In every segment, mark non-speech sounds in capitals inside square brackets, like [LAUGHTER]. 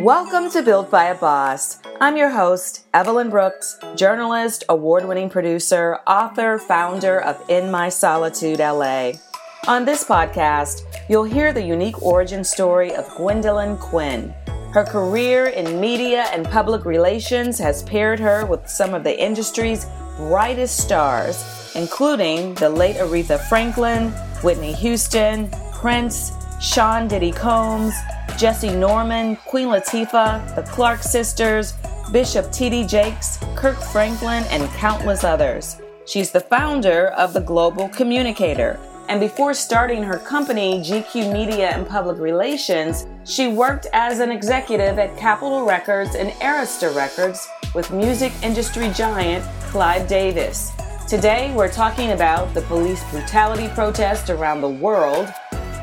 Welcome to Built by a Boss. I'm your host, Evelyn Brooks, journalist, award winning producer, author, founder of In My Solitude LA. On this podcast, you'll hear the unique origin story of Gwendolyn Quinn. Her career in media and public relations has paired her with some of the industry's brightest stars, including the late Aretha Franklin, Whitney Houston, Prince, Sean Diddy Combs, Jessye Norman, Queen Latifah, the Clark sisters, Bishop T.D. Jakes, Kirk Franklin, and countless others. She's the founder of the Global Communicator. And before starting her company, GQ Media and Public Relations, she worked as an executive at Capitol Records and Arista Records with music industry giant Clive Davis. Today, we're talking about the police brutality protest around the world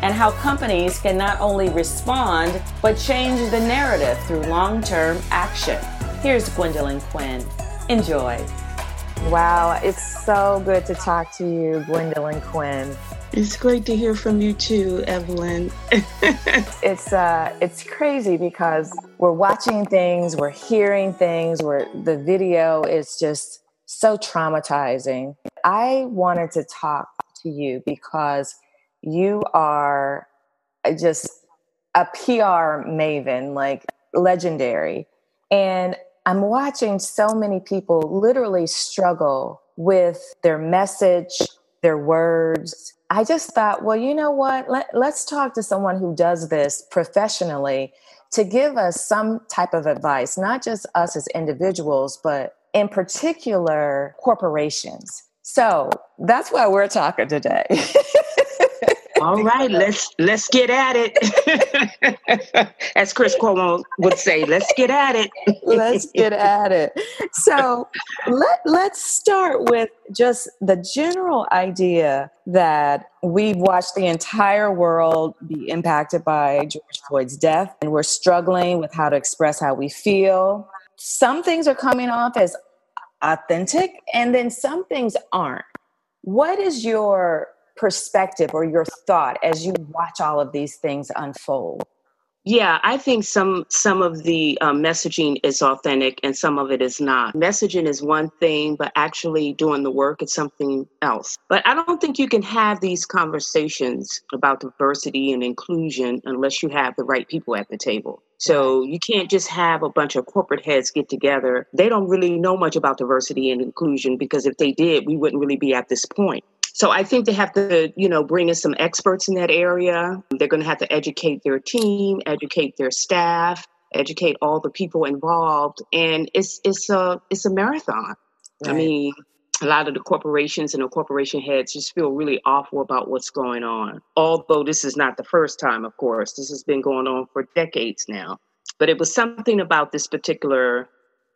and how companies can not only respond, but change the narrative through long term action. Here's Gwendolyn Quinn. Enjoy. Wow, it's so good to talk to you, Gwendolyn Quinn. It's great to hear from you too, Evelyn. [LAUGHS] it's uh, it's crazy because we're watching things, we're hearing things, where the video is just so traumatizing. I wanted to talk to you because you are just a PR maven, like legendary. And I'm watching so many people literally struggle with their message, their words. I just thought, well, you know what? Let, let's talk to someone who does this professionally to give us some type of advice, not just us as individuals, but in particular, corporations. So that's why we're talking today. [LAUGHS] All right, let's let's get at it. [LAUGHS] As Chris Cuomo would say, let's get at it. let's get at it. So let let's start with just the general idea that we've watched the entire world be impacted by George Floyd's death, and we're struggling with how to express how we feel. Some things are coming off as authentic, and then some things aren't. What is your perspective or your thought as you watch all of these things unfold? Yeah, I think some some of the um, messaging is authentic and some of it is not. Messaging is one thing, but actually doing the work is something else. But I don't think you can have these conversations about diversity and inclusion unless you have the right people at the table. So you can't just have a bunch of corporate heads get together. They don't really know much about diversity and inclusion because if they did, we wouldn't really be at this point. So I think they have to, you know, bring in some experts in that area. They're going to have to educate their team, educate their staff, educate all the people involved, and it's it's a it's a marathon. Right. I mean, a lot of the corporations and the corporation heads just feel really awful about what's going on. Although this is not the first time, of course, this has been going on for decades now. But it was something about this particular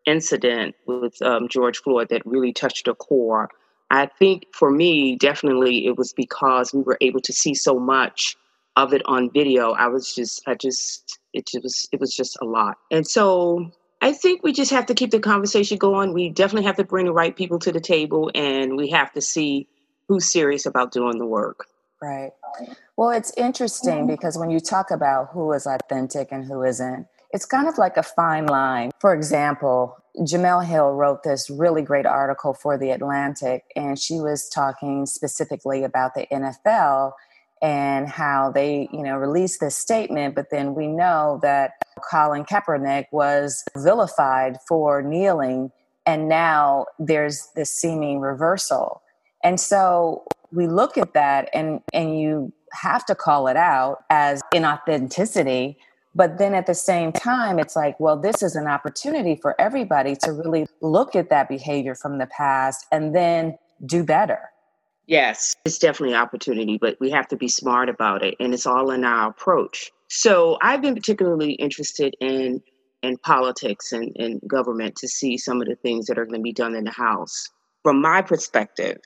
incident with um, George Floyd that really touched a core I think for me, definitely it was because we were able to see so much of it on video. I was just, I just, it just was, it was just a lot. And so I think we just have to keep the conversation going. We definitely have to bring the right people to the table and we have to see who's serious about doing the work. Right. Well, it's interesting because when you talk about who is authentic and who isn't, it's kind of like a fine line. For example, Jemele Hill wrote this really great article for The Atlantic, and she was talking specifically about the NFL and how they, you know, released this statement, but then we know that Colin Kaepernick was vilified for kneeling, and now there's this seeming reversal. And so we look at that and and you have to call it out as inauthenticity but then at the same time, it's like, well, this is an opportunity for everybody to really look at that behavior from the past and then do better. Yes, it's definitely an opportunity, but we have to be smart about it. And it's all in our approach. So I've been particularly interested in in politics and, and government to see some of the things that are going to be done in the House. From my perspective,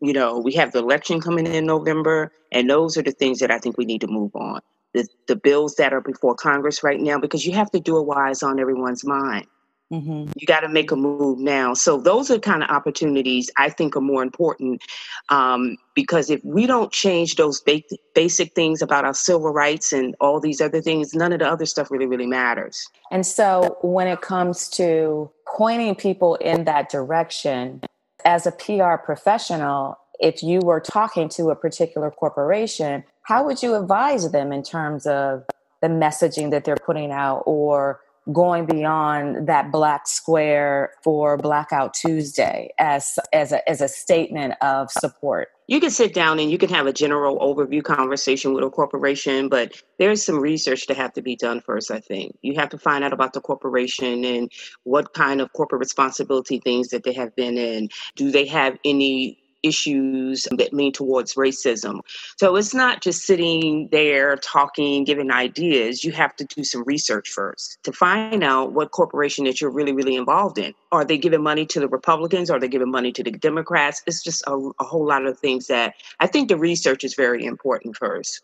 you know, we have the election coming in November, and those are the things that I think we need to move on the, the bills that are before Congress right now because you have to do it while it's on everyone's mind. Mm-hmm. You got to make a move now. So those are kind of opportunities I think are more important um, because if we don't change those ba- basic things about our civil rights and all these other things, none of the other stuff really, really matters. And so when it comes to pointing people in that direction, as a PR professional, if you were talking to a particular corporation, how would you advise them in terms of the messaging that they're putting out or going beyond that black square for blackout tuesday as as a as a statement of support? You can sit down and you can have a general overview conversation with a corporation but there's some research to have to be done first i think. You have to find out about the corporation and what kind of corporate responsibility things that they have been in. Do they have any issues that lean towards racism. So it's not just sitting there talking, giving ideas. You have to do some research first to find out what corporation that you're really, really involved in. Are they giving money to the Republicans? Are they giving money to the Democrats? It's just a, a whole lot of things that I think the research is very important first.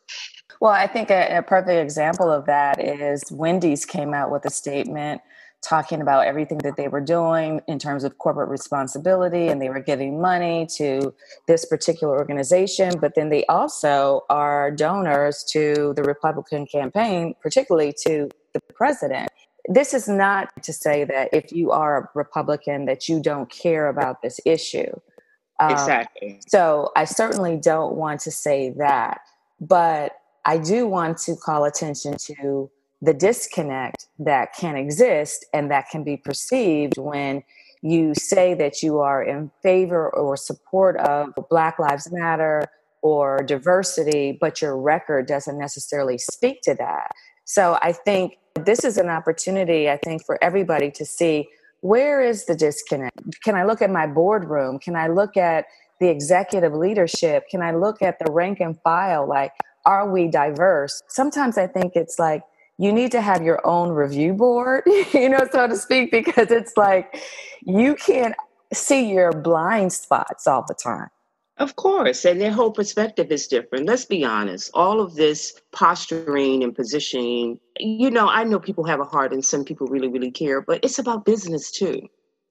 Well, I think a, a perfect example of that is Wendy's came out with a statement talking about everything that they were doing in terms of corporate responsibility and they were giving money to this particular organization but then they also are donors to the republican campaign particularly to the president. This is not to say that if you are a republican that you don't care about this issue. Um, exactly. so i certainly don't want to say that but i do want to call attention to the disconnect that can exist and that can be perceived when you say that you are in favor or support of Black Lives Matter or diversity, but your record doesn't necessarily speak to that. So I think this is an opportunity, I think, for everybody to see where is the disconnect? Can I look at my boardroom? Can I look at the executive leadership? Can I look at the rank and file? Like, are we diverse? Sometimes I think it's like, you need to have your own review board, [LAUGHS] you know, so to speak, because it's like you can't see your blind spots all the time. Of course, and their whole perspective is different. Let's be honest. All of this posturing and positioning, you know, I know people have a heart and some people really, really care, but it's about business too.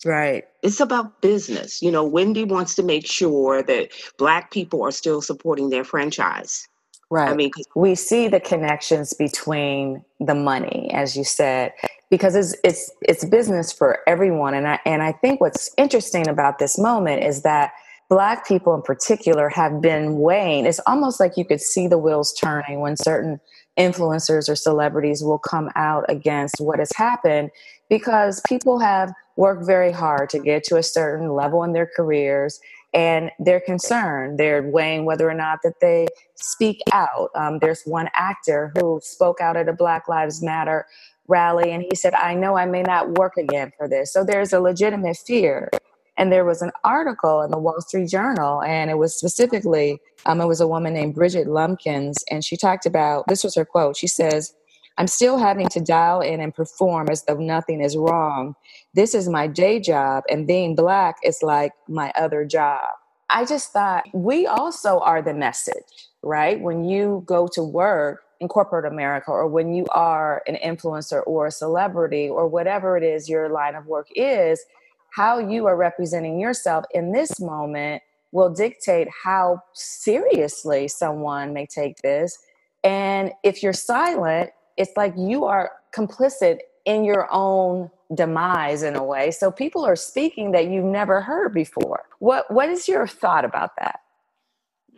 Right. It's about business. You know, Wendy wants to make sure that Black people are still supporting their franchise. Right. I mean, we see the connections between the money, as you said, because it's it's it's business for everyone. And I and I think what's interesting about this moment is that black people in particular have been weighing. It's almost like you could see the wheels turning when certain influencers or celebrities will come out against what has happened because people have worked very hard to get to a certain level in their careers and they're concerned. They're weighing whether or not that they speak out. Um, there's one actor who spoke out at a Black Lives Matter rally, and he said, "I know I may not work again for this." So there's a legitimate fear. And there was an article in the Wall Street Journal, and it was specifically, um, it was a woman named Bridget Lumpkins, and she talked about this was her quote. She says, I'm still having to dial in and perform as though nothing is wrong. This is my day job, and being Black is like my other job. I just thought we also are the message, right? When you go to work in corporate America, or when you are an influencer or a celebrity, or whatever it is your line of work is, how you are representing yourself in this moment will dictate how seriously someone may take this. And if you're silent, it's like you are complicit in your own demise in a way. So people are speaking that you've never heard before. What what is your thought about that?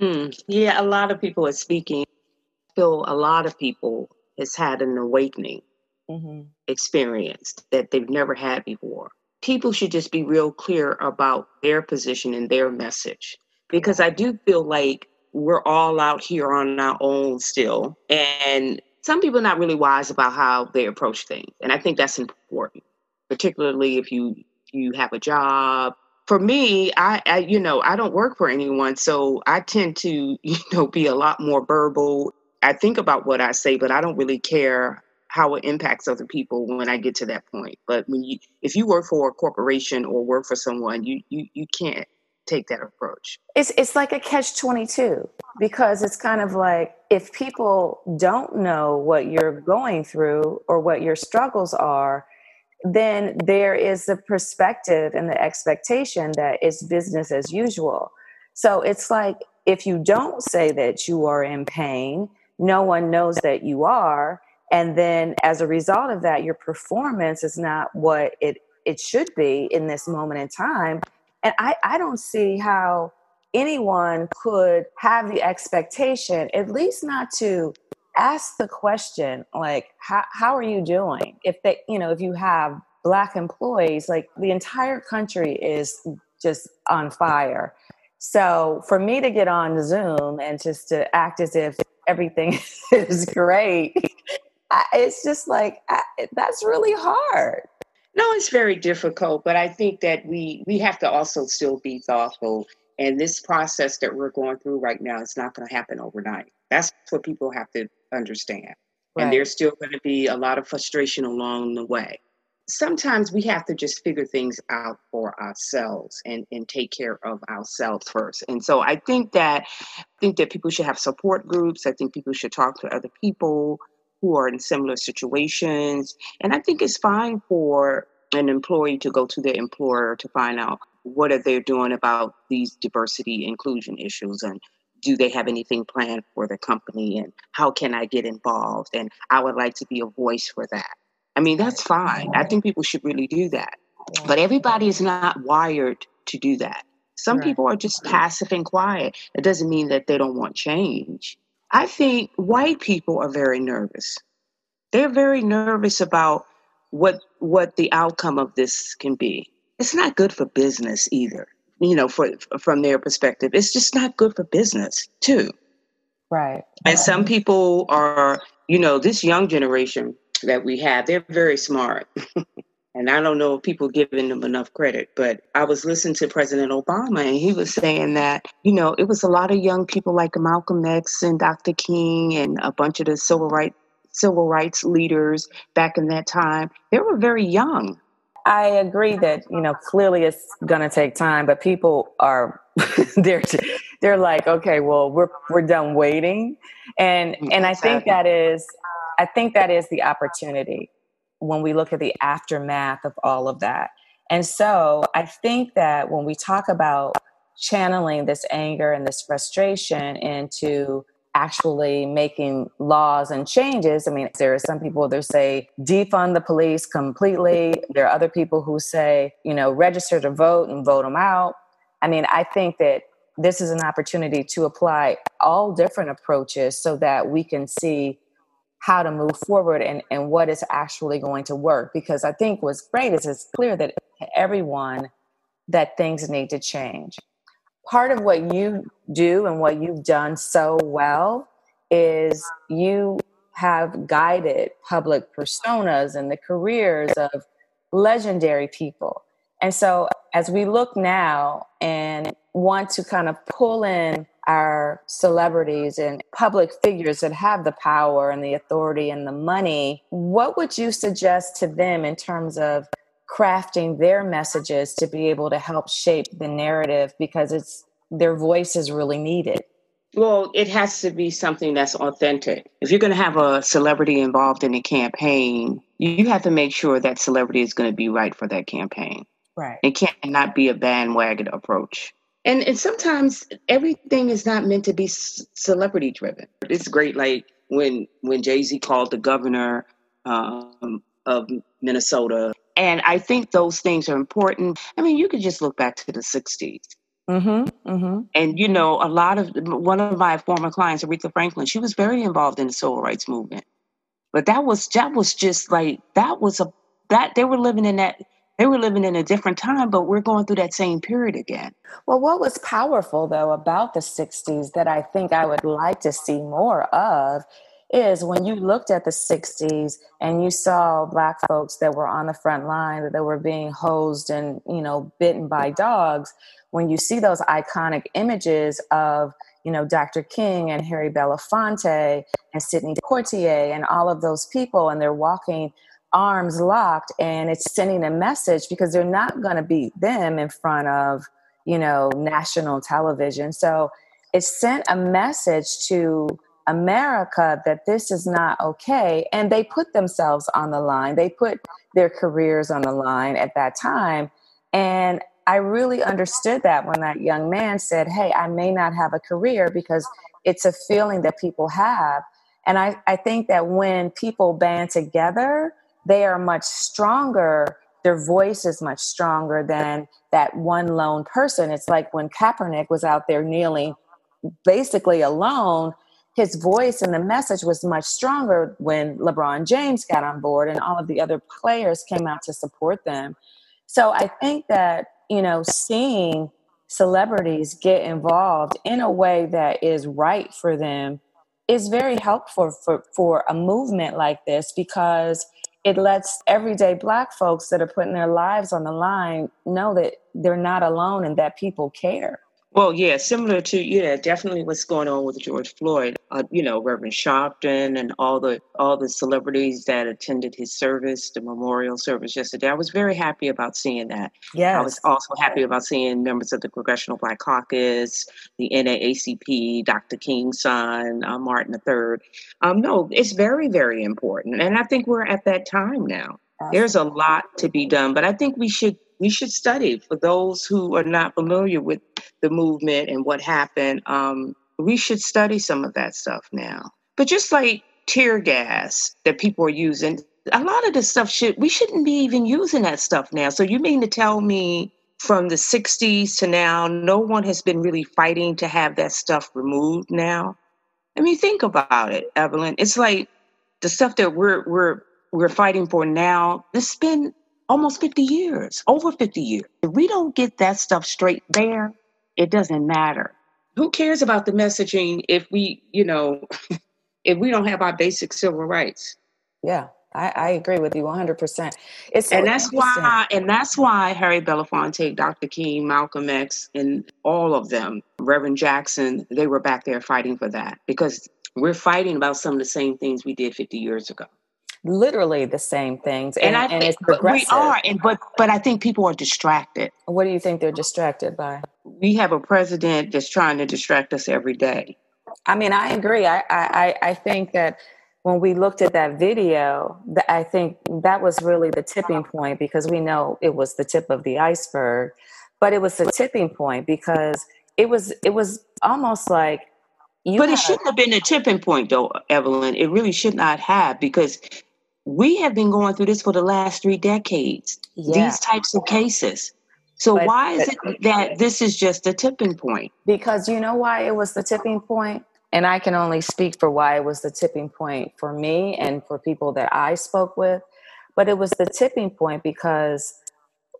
Mm, yeah, a lot of people are speaking. I feel a lot of people has had an awakening mm-hmm. experience that they've never had before. People should just be real clear about their position and their message because I do feel like we're all out here on our own still and some people are not really wise about how they approach things and i think that's important particularly if you you have a job. For me I, I you know i don't work for anyone so i tend to [LAUGHS] you know be a lot more verbal. I think about what i say but i don't really care how it impacts other people when i get to that point. But when you if you work for a corporation or work for someone you you, you can't take that approach. It's it's like a catch 22 because it's kind of like if people don't know what you're going through or what your struggles are, then there is the perspective and the expectation that it's business as usual. So it's like if you don't say that you are in pain, no one knows that you are. And then as a result of that, your performance is not what it, it should be in this moment in time. And I, I don't see how anyone could have the expectation, at least not to ask the question, like, how, are you doing? If they, you know, if you have black employees, like the entire country is just on fire. So for me to get on Zoom and just to act as if everything [LAUGHS] is great, it's just like that's really hard. No, it's very difficult, but I think that we we have to also still be thoughtful. And this process that we're going through right now is not going to happen overnight. That's what people have to understand. Right. And there's still going to be a lot of frustration along the way sometimes we have to just figure things out for ourselves and, and take care of ourselves first. And so I think that I think that people should have support groups. I think people should talk to other people who are in similar situations. And I think it's fine for an employee to go to their employer to find out what are they doing about these diversity inclusion issues and do they have anything planned for the company and how can I get involved? And I would like to be a voice for that. I mean, that's fine. I think people should really do that. But everybody is not wired to do that. Some right. people are just passive and quiet. It doesn't mean that they don't want change. I think white people are very nervous. They're very nervous about what what the outcome of this can be. It's not good for business either. You know, for from their perspective, it's just not good for business too. Right. And some people are, you know, this young generation that we have. They're very smart. [LAUGHS] and I don't know if people giving them enough credit, but I was listening to President Obama and he was saying that, you know, it was a lot of young people like Malcolm X and Dr. King and a bunch of the civil rights civil rights leaders back in that time. They were very young. I agree that, you know, clearly it's going to take time, but people are [LAUGHS] they're they're like, okay, well, we're we're done waiting. And and I think that is I think that is the opportunity when we look at the aftermath of all of that. And so I think that when we talk about channeling this anger and this frustration into actually making laws and changes. I mean, there are some people that say defund the police completely. There are other people who say, you know, register to vote and vote them out. I mean, I think that this is an opportunity to apply all different approaches so that we can see how to move forward and, and what is actually going to work. Because I think what's great is it's clear that everyone that things need to change. Part of what you do and what you've done so well is you have guided public personas and the careers of legendary people. And so as we look now and want to kind of pull in our celebrities and public figures that have the power and the authority and the money, what would you suggest to them in terms of crafting their messages to be able to help shape the narrative because it's their voice is really needed? Well, it has to be something that's authentic. If you're going to have a celebrity involved in a campaign, you have to make sure that celebrity is going to be right for that campaign. Right. It cannot be a bandwagon approach and and sometimes everything is not meant to be celebrity driven. It's great, like when when Jay Z called the governor um, of Minnesota, and I think those things are important. I mean, you could just look back to the '60s. Mm-hmm, mm-hmm. And you know, a lot of one of my former clients, Aretha Franklin, she was very involved in the civil rights movement. But that was that was just like that was a that they were living in that they were living in a different time, but we're going through that same period again. Well, what was powerful though about the 60s that I think I would like to see more of is when you looked at the 60s and you saw black folks that were on the front line that they were being hosed and you know bitten by dogs when you see those iconic images of you know dr king and harry belafonte and sidney poitier and all of those people and they're walking arms locked and it's sending a message because they're not going to beat them in front of you know national television so it sent a message to America that this is not okay. And they put themselves on the line, they put their careers on the line at that time. And I really understood that when that young man said, Hey, I may not have a career because it's a feeling that people have. And I, I think that when people band together, they are much stronger. Their voice is much stronger than that one lone person. It's like when Kaepernick was out there kneeling basically alone, his voice and the message was much stronger when LeBron James got on board and all of the other players came out to support them. So I think that, you know, seeing celebrities get involved in a way that is right for them is very helpful for, for a movement like this because it lets everyday black folks that are putting their lives on the line know that they're not alone and that people care. Well, yeah, similar to yeah, definitely what's going on with George Floyd. Uh, you know, Reverend Sharpton and all the all the celebrities that attended his service, the memorial service yesterday. I was very happy about seeing that. Yeah, I was also happy about seeing members of the Congressional Black Caucus, the NAACP, Dr. King's son, uh, Martin III. Um, no, it's very very important, and I think we're at that time now. There's a lot to be done, but I think we should we should study for those who are not familiar with the movement and what happened. Um, we should study some of that stuff now. But just like tear gas that people are using, a lot of this stuff should we shouldn't be even using that stuff now. So you mean to tell me from the 60s to now, no one has been really fighting to have that stuff removed now? I mean, think about it, Evelyn. It's like the stuff that we're we're we're fighting for now. Has been almost 50 years, over 50 years. If we don't get that stuff straight there, it doesn't matter. Who cares about the messaging if we, you know, [LAUGHS] if we don't have our basic civil rights? Yeah. I, I agree with you 100%. It's so and that's why, and that's why Harry Belafonte, Dr. King, Malcolm X, and all of them, Reverend Jackson, they were back there fighting for that because we're fighting about some of the same things we did 50 years ago literally the same things and, and, I and it's progressive. we are and but but i think people are distracted. What do you think they're distracted by? We have a president that's trying to distract us every day. I mean i agree. I i i think that when we looked at that video that i think that was really the tipping point because we know it was the tip of the iceberg but it was the tipping point because it was it was almost like you but it shouldn't have been a tipping point though evelyn. It really should not have because we have been going through this for the last three decades yeah. these types of cases. So but, why is but, it that this is just a tipping point? Because you know why it was the tipping point? And i can only speak for why it was the tipping point for me and for people that i spoke with. But it was the tipping point because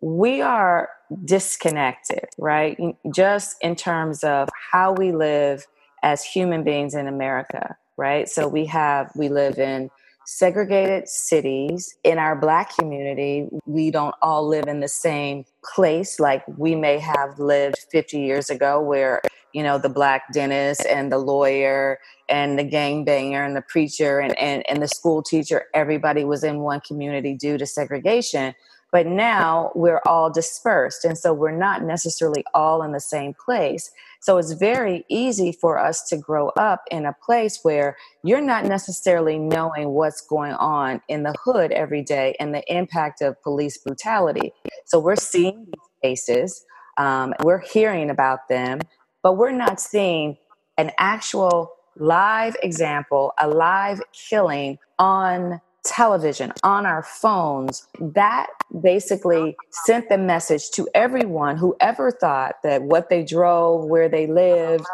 we are disconnected right? Just in terms of how we live as human beings in america right? So we have we live in segregated cities. In our Black community, we don't all live in the same place like we may have lived 50 years ago, where, you know, the Black dentist and the lawyer and the gangbanger and the preacher and, and, and the school teacher, everybody was in one community due to segregation. But now we're all dispersed. And so we're not necessarily all in the same place. So it's very easy for us to grow up in a place where you're not necessarily knowing what's going on in the hood every day and the impact of police brutality. So we're seeing these cases, um, we're hearing about them, but we're not seeing an actual live example, a live killing on television, on our phones, that basically sent the message to everyone who ever thought that what they drove, where they lived,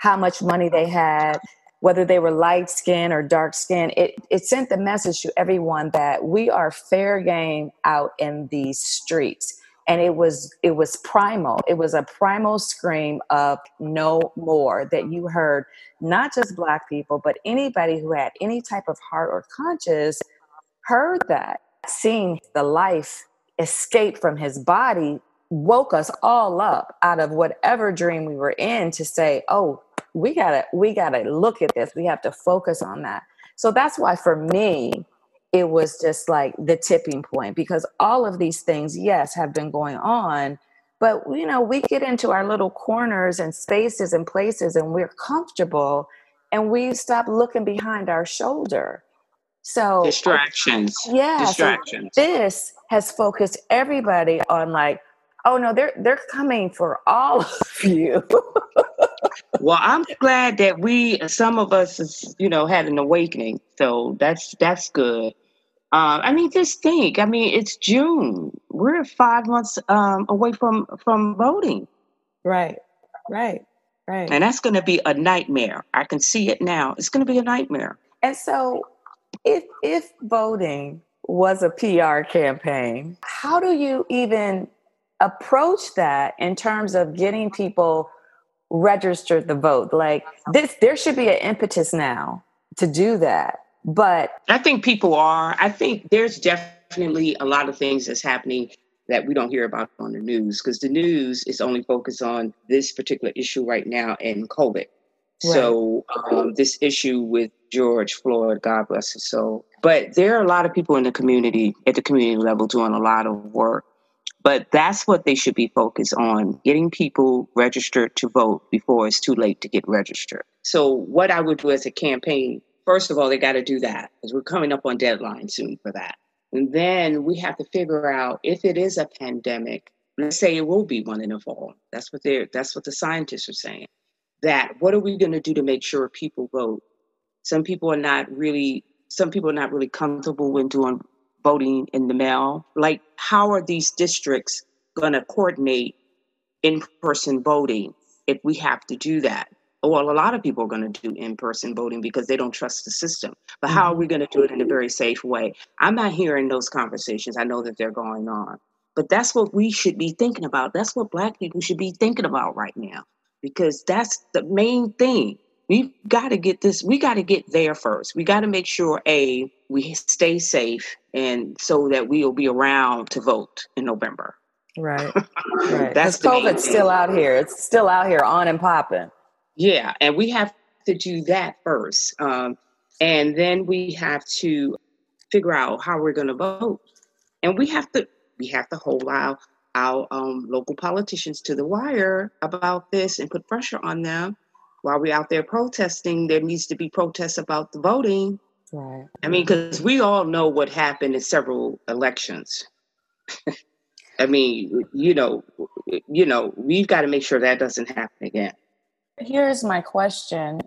how much money they had, whether they were light skin or dark skin, it, it sent the message to everyone that we are fair game out in these streets. And it was it was primal. It was a primal scream of no more that you heard not just black people, but anybody who had any type of heart or conscience heard that, seeing the life escape from his body woke us all up out of whatever dream we were in to say, oh, we gotta, we gotta look at this. We have to focus on that. So that's why for me, it was just like the tipping point because all of these things, yes, have been going on. But you know, we get into our little corners and spaces and places and we're comfortable and we stop looking behind our shoulder. So distractions. Yeah. Distractions. So this has focused everybody on like, oh no, they're they're coming for all [LAUGHS] of you. well, I'm glad that we some of us you know had an awakening. So that's that's good. Uh, I mean, just think. I mean, it's June. We're five months um, away from from voting. Right. Right. Right. And that's going to be a nightmare. I can see it now. It's going to be a nightmare. And so, if if voting was a PR campaign, how do you even approach that in terms of getting people registered to vote? Like this, there should be an impetus now to do that. But I think people are. I think there's definitely a lot of things that's happening that we don't hear about on the news because the news is only focused on this particular issue right now and COVID. So um, this issue with George Floyd, God bless his soul. But there are a lot of people in the community at the community level doing a lot of work. But that's what they should be focused on getting people registered to vote before it's too late to get registered. So, what I would do as a campaign, first of all, they got to do that because we're coming up on deadline soon for that. And then we have to figure out if it is a pandemic, let's say it will be one in the fall. That's what they're that's what the scientists are saying. That what are we going to do to make sure people vote? Some people are not really some people are not really comfortable when doing voting in the mail. Like how are these districts going to coordinate in-person voting if we have to do that? well, a lot of people are going to do in person voting because they don't trust the system. But how are we going to do it in a very safe way? I'm not hearing those conversations. I know that they're going on. But that's what we should be thinking about. That's what Black people should be thinking about right now because that's the main thing. We've got to get this, we got to get there first. We got to make sure, A, we stay safe and so that we'll be around to vote in November. Right. [LAUGHS] Right. That's COVID's still out here. It's still out here on and popping. Yeah, and we have to do that first. Um, and then we have to figure out how we're going to vote. And we have to we have to hold our our um, local politicians to the wire about this and put pressure on them. While we're out there protesting, there needs to be protests about the voting. Right. I mean, because we all know what happened in several elections. [LAUGHS] I mean, you know, you know, we've got to make sure that doesn't happen again. Here's my question.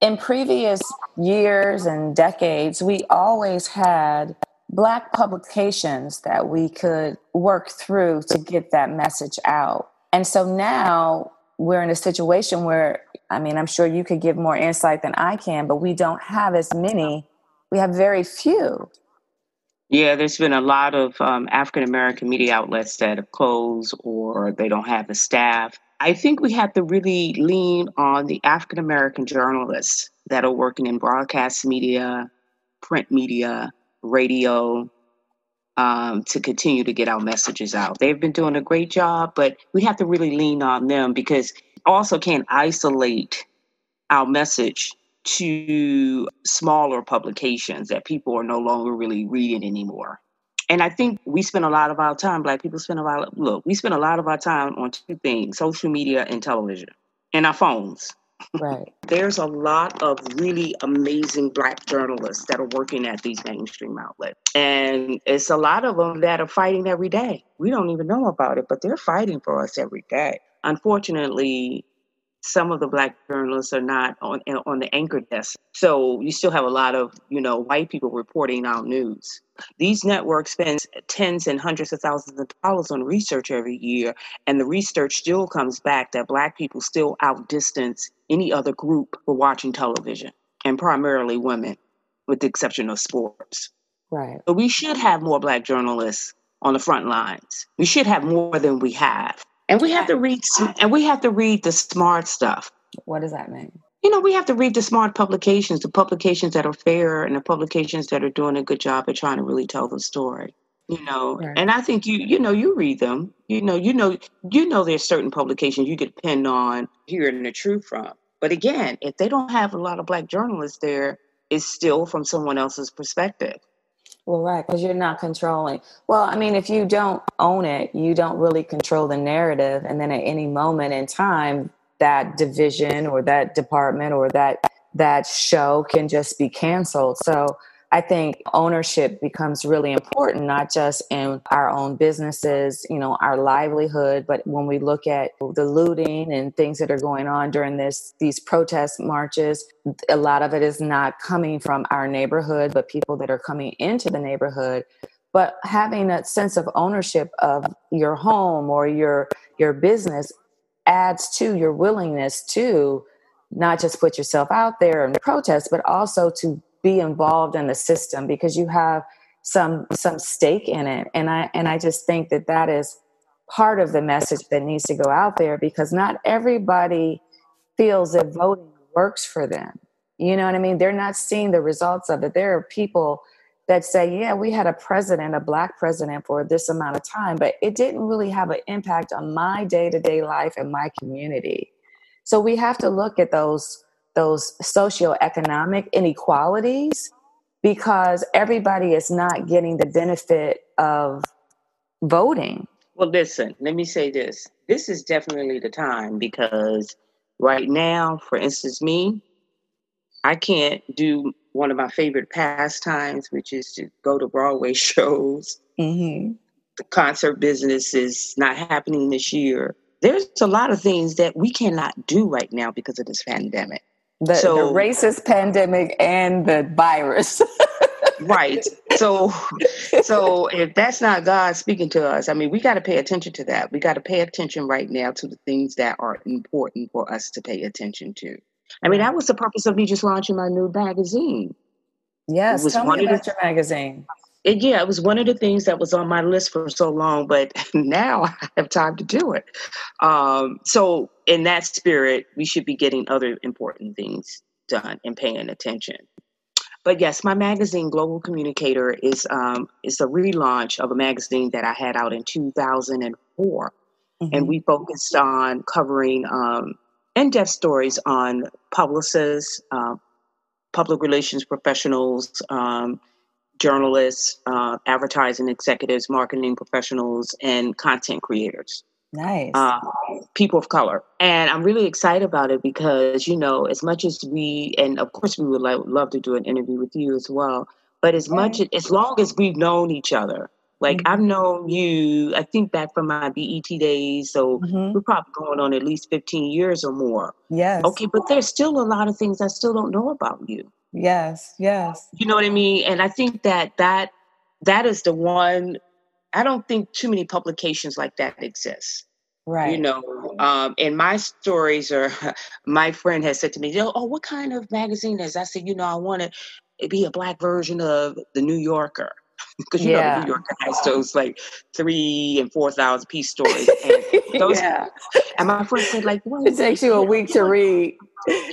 In previous years and decades, we always had Black publications that we could work through to get that message out. And so now we're in a situation where, I mean, I'm sure you could give more insight than I can, but we don't have as many. We have very few. Yeah, there's been a lot of um, African American media outlets that have closed or they don't have the staff. I think we have to really lean on the African American journalists that are working in broadcast media, print media, radio, um, to continue to get our messages out. They've been doing a great job, but we have to really lean on them because also can't isolate our message to smaller publications that people are no longer really reading anymore. And I think we spend a lot of our time, black people spend a lot of, look, we spend a lot of our time on two things social media and television and our phones. Right. There's a lot of really amazing black journalists that are working at these mainstream outlets. And it's a lot of them that are fighting every day. We don't even know about it, but they're fighting for us every day. Unfortunately, some of the black journalists are not on eh, on the anchor desk. So you still have a lot of, you know, white people reporting out news. These networks spend tens and hundreds of thousands of dollars on research every year, and the research still comes back that black people still outdistance any other group for watching television, and primarily women, with the exception of sports. Right. But we should have more black journalists on the front lines. We should have more than we have. And we have to read and we have to read the smart stuff. What does that mean? You know, we have to read the smart publications, the publications that are fair and the publications that are doing a good job at trying to really tell the story. You know, right. and I think you you know you read them. You know, you know you know there's certain publications you could depend on hearing the truth from. But again, if they don't have a lot of black journalists there, it's still from someone else's perspective. Well, right, because you're not controlling. Well, I mean, if you don't own it, you don't really control the narrative. And then at any moment in time, that division or that department or that that show can just be canceled. So I think ownership becomes really important, not just in our own businesses, you know, our livelihood, but when we look at the looting and things that are going on during this these protest marches, a lot of it is not coming from our neighborhood, but people that are coming into the neighborhood. But having a sense of ownership of your home or your your business adds to your willingness to not just put yourself out there and protest, but also to be involved in the system because you have some some stake in it. And i and i just think that that is part of the message that needs to go out there because not everybody feels that voting works for them. You know what i mean? They're not seeing the results of it. There are people that say yeah we had a president a black president for this amount of time but it didn't really have an impact on my day-to-day life and my community. So we have to look at those those socioeconomic inequalities because everybody is not getting the benefit of voting. Well, listen, let me say this. This is definitely the time because right now, for instance, me, I can't do one of my favorite pastimes, which is to go to Broadway [LAUGHS] shows. Mm-hmm. The concert business is not happening this year. There's a lot of things that we cannot do right now because of this pandemic. The, so, the racist pandemic and the virus. [LAUGHS] right. So so if that's not God speaking to us, I mean, we got to pay attention to that. We got to pay attention right now to the things that are important for us to pay attention to. I mean, that was the purpose of me just launching my new magazine. Yes, tell me about the, your magazine. It, yeah, it was one of the things that was on my list for so long, but [LAUGHS] now I have time to do it. Um, so, in that spirit, we should be getting other important things done and paying attention. But yes, my magazine, Global Communicator, is um, is a relaunch of a magazine that I had out in 2004, mm-hmm. and we focused on covering um, in-depth stories on publicists, uh, public relations professionals um, journalists, uh, advertising executives, marketing professionals, and content creators. Nice. Uh, people of color. And I'm really excited about it because, you know, as much as we, and of course, we would lo- love to do an interview with you as well, but as much, as long as we've known each other, like mm-hmm. I've known you, I think back from my BET days, so mm-hmm. we're probably going on at least 15 years or more. Yes. Okay, but there's still a lot of things I still don't know about you. Yes, yes. You know what I mean? And I think that that that is the one I don't think too many publications like that exist. Right. You know, um, and my stories are [LAUGHS] my friend has said to me, Oh, what kind of magazine is? I said, you know, I want to be a black version of the New Yorker [LAUGHS] because you yeah. know the New Yorker has those like three and four thousand piece stories. [LAUGHS] And [LAUGHS] those, yeah. And my friend said, like, well, it takes you a week to read.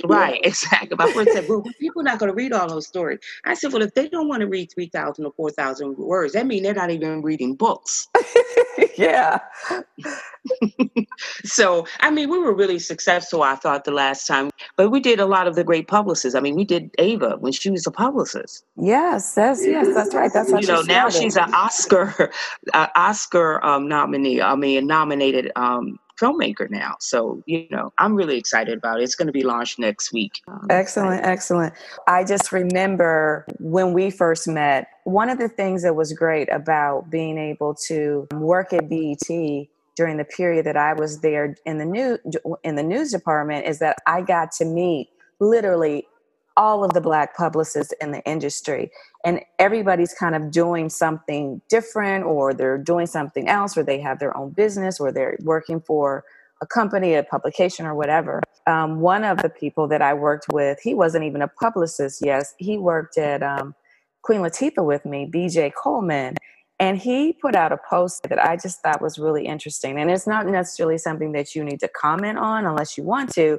Right, exactly. My friend said, well, [LAUGHS] people are not going to read all those stories. I said, well, if they don't want to read three thousand or four thousand words, that means they're not even reading books. [LAUGHS] yeah. so, I mean, we were really successful, I thought, the last time. But we did a lot of the great publicists. I mean, we did Ava when she was a publicist. Yes, that's yes, that's right. That's you know. Now she's an Oscar, [LAUGHS] uh, Oscar um, nominee. I mean, nominated um, filmmaker now. So, you know, I'm really excited about it. It's going to be launched next week. Excellent, excellent. I just remember when we first met, one of the things that was great about being able to work at BET during the period that I was there in the new in the news department is that I got to meet literally all of the black publicists in the industry. And everybody's kind of doing something different or they're doing something else or they have their own business or they're working for a company a publication or whatever. Um, one of the people that i worked with he wasn't even a publicist yes. He worked at um, queen latifah with me bj coleman and he put out a post that i just thought was really interesting and it's not necessarily something that you need to comment on unless you want to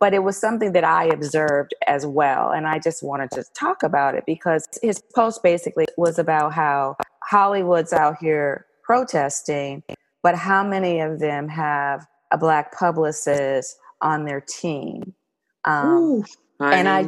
but it was something that I observed as well. And I just wanted to talk about it because his post basically was about how Hollywood's out here protesting, but how many of them have a black publicist on their team? Um, Ooh, and I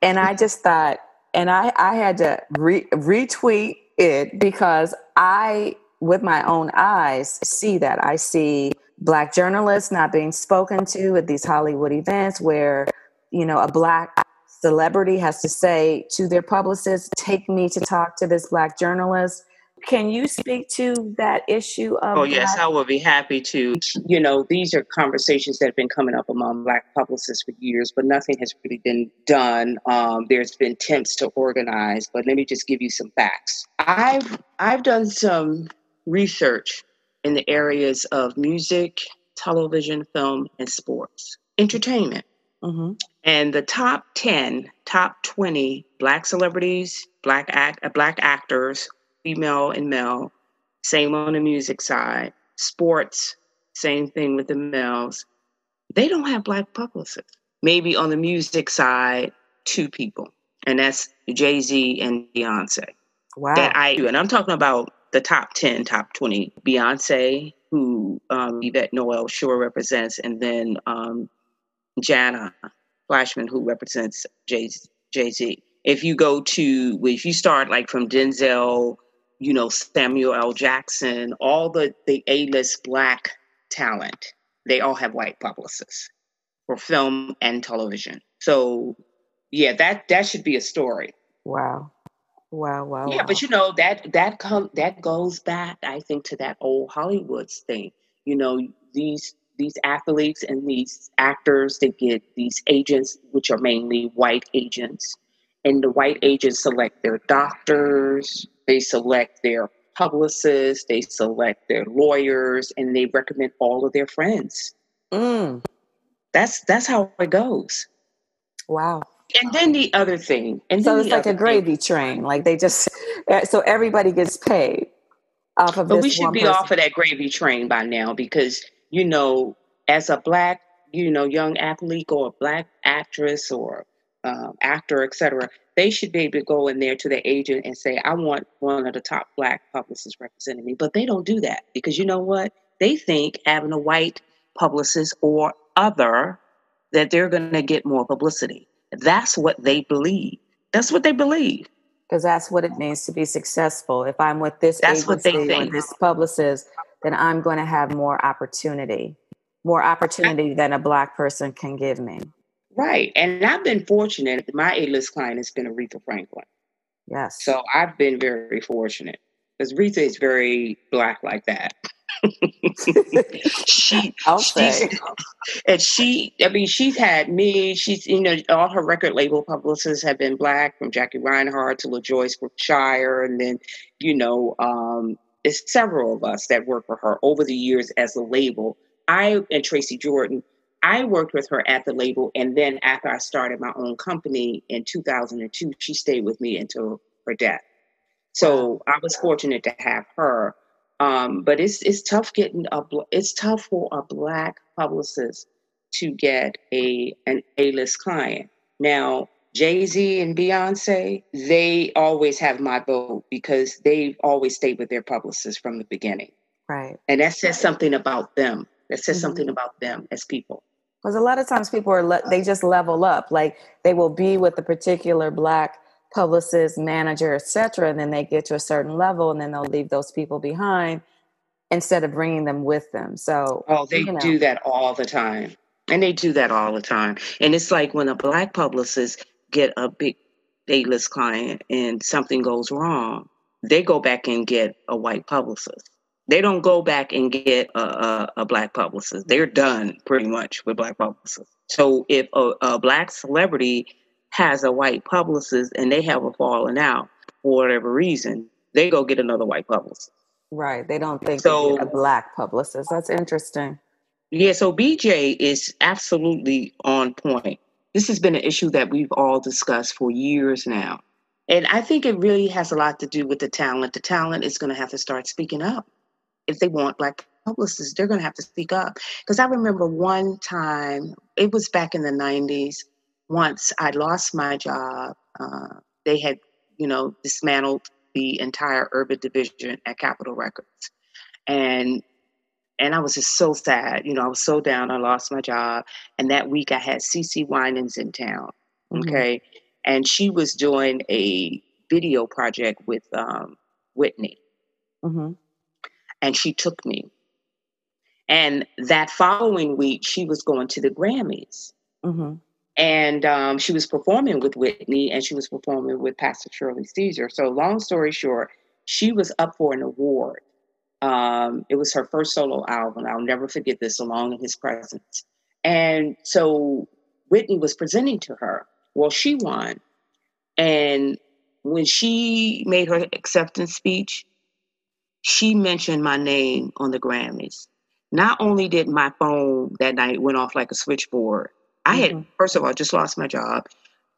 and I just thought, and I I had to re- retweet it because I, with my own eyes, see that I see black journalists not being spoken to at these Hollywood events where, you know, a black celebrity has to say to their publicist, take me to talk to this black journalist. Can you speak to that issue of Oh yes, black- I would be happy to. You know, these are conversations that have been coming up among black publicists for years, but nothing has really been done. Um, there's been attempts to organize, but let me just give you some facts. I've I've done some research in the areas of music, television, film, and sports, entertainment. Mhm. And the top 10, top 20 black celebrities, black act, black actors, female and male, same on the music side, sports, same thing with the males. They don't have black publicists. Maybe on the music side, two people, and that's Jay Z and Beyonce Wow. that I do. And I'm talking about the top 10, top 20. Beyonce, who um, Yvette Noel-Schure represents, and then um, Jana Fleishman, who represents Jay Z. If you go to, if you start like from Denzel, you know, Samuel L. Jackson, all the, the A list black talent, they all have white publicists for film and television. So, yeah, that that should be a story. wow. Wow. Wow. Yeah, wow. but you know that that come that goes back, I think, to that old Hollywoods thing. You know, these these athletes and these actors, they get these agents, which are mainly white agents, and the white agents select their doctors, they select their publicists, they select their lawyers, and they recommend all of their friends. Mm, That's that's how it goes. wow. And then the other thing, and So it's like a other thing- gravy train. Like they just, eh, so everybody gets paid off of But we should be person. off of that gravy train by now because, you know, as a black, you know, young athlete or a black actress or um, actor, etc., they should be able to go in there to the agent and say, I want one of the top black publicists representing me. But they don't do that because you know what? They think having a white publicist or other that they're going to get more publicity. That's what they believe. That's what they believe. because that's what it means to be successful. If I'm with this That's agency or this publicist, then I'm going to have more opportunity, more opportunity than a black person can give me. Right. And I've been fortunate. My A list client has been Aretha Franklin. Yes. So I've been very fortunate because Aretha is very black like that. [LAUGHS] she, I'll she's, say. and she, I mean, she's had me. She's, you know, all her record label publicists have been black, from Jackie Reinhardt to LaJoyce Brookshire, and then, you know, um, it's several of us that work for her over the years as a label. I and Tracy Jordan, I worked with her at the label, and then after I started my own company in 2002, she stayed with me until her death. So I was fortunate to have her. Um, but it's it's tough getting a it's tough for a black publicist to get a an A list client. Now Jay Z and Beyonce, they always have my vote because they've always stayed with their publicist from the beginning, right. and that says something about them. That says Mhm. something about them as people. Because a lot of times people are le- they just level up. Like they will be with a particular black publicist, manager, etc., and then they get to a certain level, and then they'll leave those people behind instead of bringing them with them. So Oh, they you know. do that all the time. And they do that all the time. And it's like when a black publicist get a big A-list client and something goes wrong, they go back and get a white publicist. They don't go back and get a, a, a black publicist. They're done pretty much with black publicists. So if a, a black celebrity has a white publicist and they have a falling out for whatever reason, they go get another white publicist. right, they don't think So- a black publicist. That's interesting. Yeah, so BJ is absolutely on point. This has been an issue that we've all discussed for years now. And I think it really has a lot to do with the talent. The talent is going to have to start speaking up. If they want black publicists, they're going to have to speak up. Because I remember one time, it was back in the 90s, once I lost my job. Uh, they had, you know, dismantled the entire urban division at Capitol Records. And and I was just so sad. You know, I was so down. I lost my job. And that week I had Cece Winans in town. Mhm. Okay. And she was doing a video project with um, Whitney. hmm And she took me. And that following week, she was going to the Grammys. hmm and um, she was performing with Whitney and she was performing with Pastor Shirley Caesar. So, long story short, she was up for an award. Um, it was her first solo album. I'll never forget this, Alone in His Presence. And so Whitney was presenting to her. Well, she won. And when she made her acceptance speech, she mentioned my name on the Grammys. Not only did my phone that night went off like a switchboard, I had, mm-hmm. first of all, just lost my job.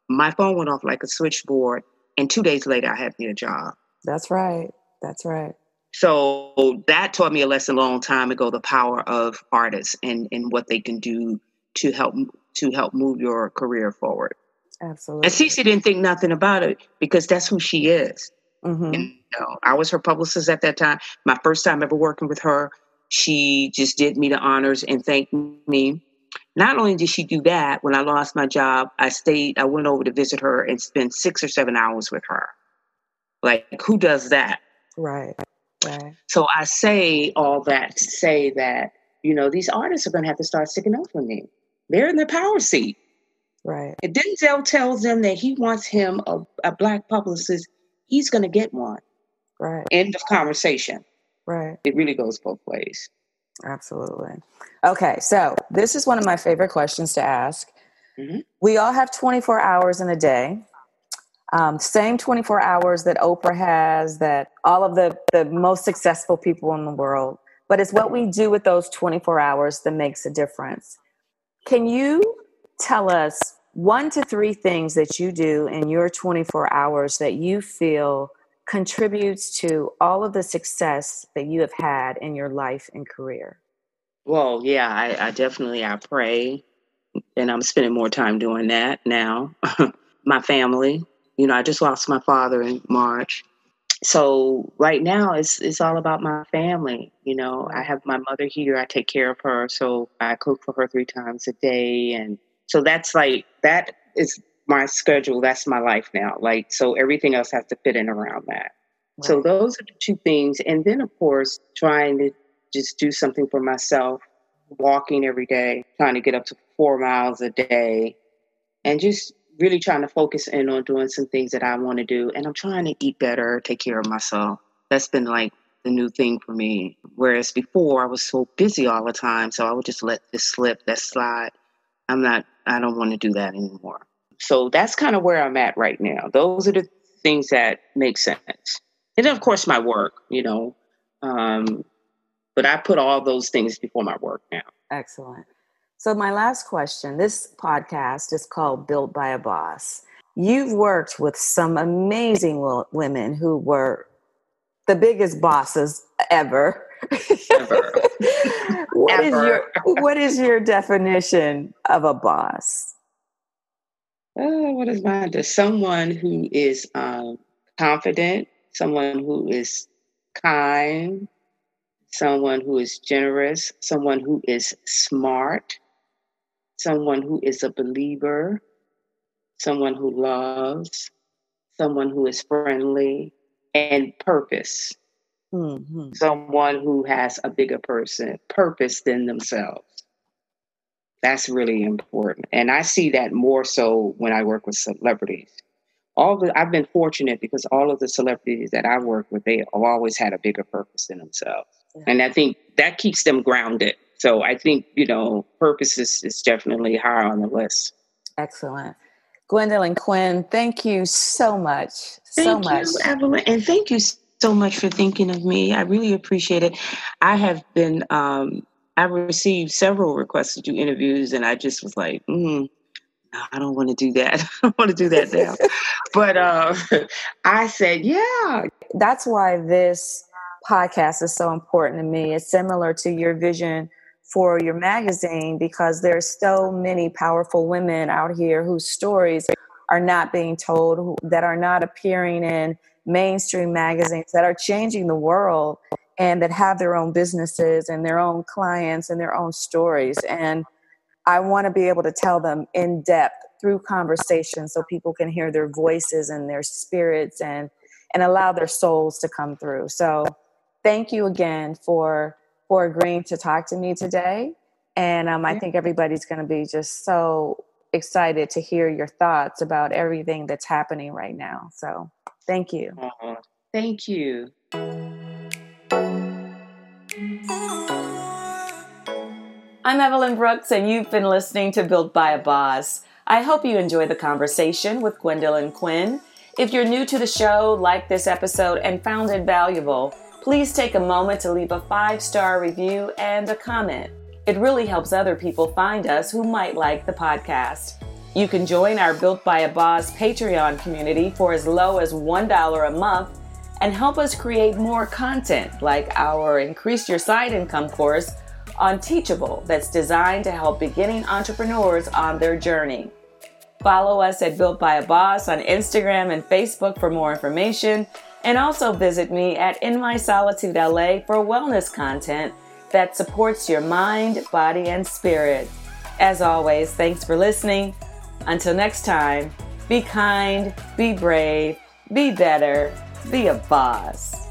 My phone went off like a switchboard. And two days later, I had me a job. That's right. That's right. So that taught me a lesson a long time ago: the power of artists and and what they can do to help to help move your career forward. Absolutely. And Cece didn't think nothing about it because that's who she is. Mm-hmm. And, you know, I was her publicist at that time. My first time ever working with her, she just did me the honors and thanked me not only did she do that, when I lost my job, I stayed, I went over to visit her and spent six or seven hours with her. Like, who does that? Right. Right. So I say all that to say that, you know, these artists are going to have to start sticking up for me. They're in the power seat. Right. And Denzel tells them that he wants him a, a black publicist, he's going to get one. Right. End of conversation. Right. It really goes both ways. Absolutely. Okay, so this is one of my favorite questions to ask. Mm-hmm. We all have 24 hours in a day. Um, same 24 hours that Oprah has, that all of the, the most successful people in the world. But it's what we do with those 24 hours that makes a difference. Can you tell us one to three things that you do in your 24 hours that you feel contributes to all of the success that you have had in your life and career? Well, yeah, I, I definitely I pray, and I'm spending more time doing that now. [LAUGHS] my family, you know, I just lost my father in March, so right now it's it's all about my family. You know, I have my mother here. I take care of her, so I cook for her three times a day, and so that's like that is my schedule. That's my life now. Like so, everything else has to fit in around that. Right. So those are the two things, and then of course trying to just do something for myself, walking every day, trying to get up to four miles a day, and just really trying to focus in on doing some things that I want to do. And I'm trying to eat better, take care of myself. That's been like the new thing for me. Whereas before I was so busy all the time, so I would just let this slip, that slide. I'm not, I don't want to do that anymore. So that's kind of where I'm at right now. Those are the things that make sense. And of course, my work, you know. Um, but I put all those things before my work now. Excellent. So, my last question this podcast is called Built by a Boss. You've worked with some amazing women who were the biggest bosses ever. Ever. [LAUGHS] what, ever. Is your, [LAUGHS] what is your definition of a boss? Uh, what is mine? Someone who is um, confident, someone who is kind, someone who is generous, someone who is smart, someone who is a believer, someone who loves, someone who is friendly, and purpose. Mm-hmm. Someone who has a bigger person purpose than themselves. That's really important. And I see that more so when I work with celebrities. All the I've been fortunate because all of the celebrities that I work with, they have always had a bigger purpose than themselves. And I think that keeps them grounded. So I think, you know, purpose is, is definitely higher on the list. Excellent. Gwendolyn Quinn, thank you so much. So thank much. You, Evelyn, and thank you so much for thinking of me. I really appreciate it. I have been, um, I received several requests to do interviews, and I just was like, mm, I don't want to do that. [LAUGHS] I don't want to do that now. [LAUGHS] but uh, [LAUGHS] I said, yeah. That's why this podcast is so important to me. It's similar to your vision for your magazine because there's so many powerful women out here whose stories are not being told, who, that are not appearing in mainstream magazines, that are changing the world and that have their own businesses and their own clients and their own stories. And I want to be able to tell them in depth through conversation so people can hear their voices and their spirits and and allow their souls to come through. So thank you again for for agreeing to talk to me today. And um, I think everybody's going to be just so excited to hear your thoughts about everything that's happening right now. So thank you. Uh, thank you. I'm Evelyn Brooks, and you've been listening to Built by a Boss. I hope you enjoy the conversation with Gwendolyn Quinn. If you're new to the show, like this episode, and found it valuable, please take a moment to leave a five star review and a comment. It really helps other people find us who might like the podcast. You can join our Built by a Boss Patreon community for as low as $1 a month and help us create more content like our Increase Your Side Income course on Teachable that's designed to help beginning entrepreneurs on their journey. Follow us at Built by a Boss on Instagram and Facebook for more information, and also visit me at In My Solitude LA for wellness content that supports your mind, body, and spirit. As always, thanks for listening. Until next time, be kind, be brave, be better, be a boss.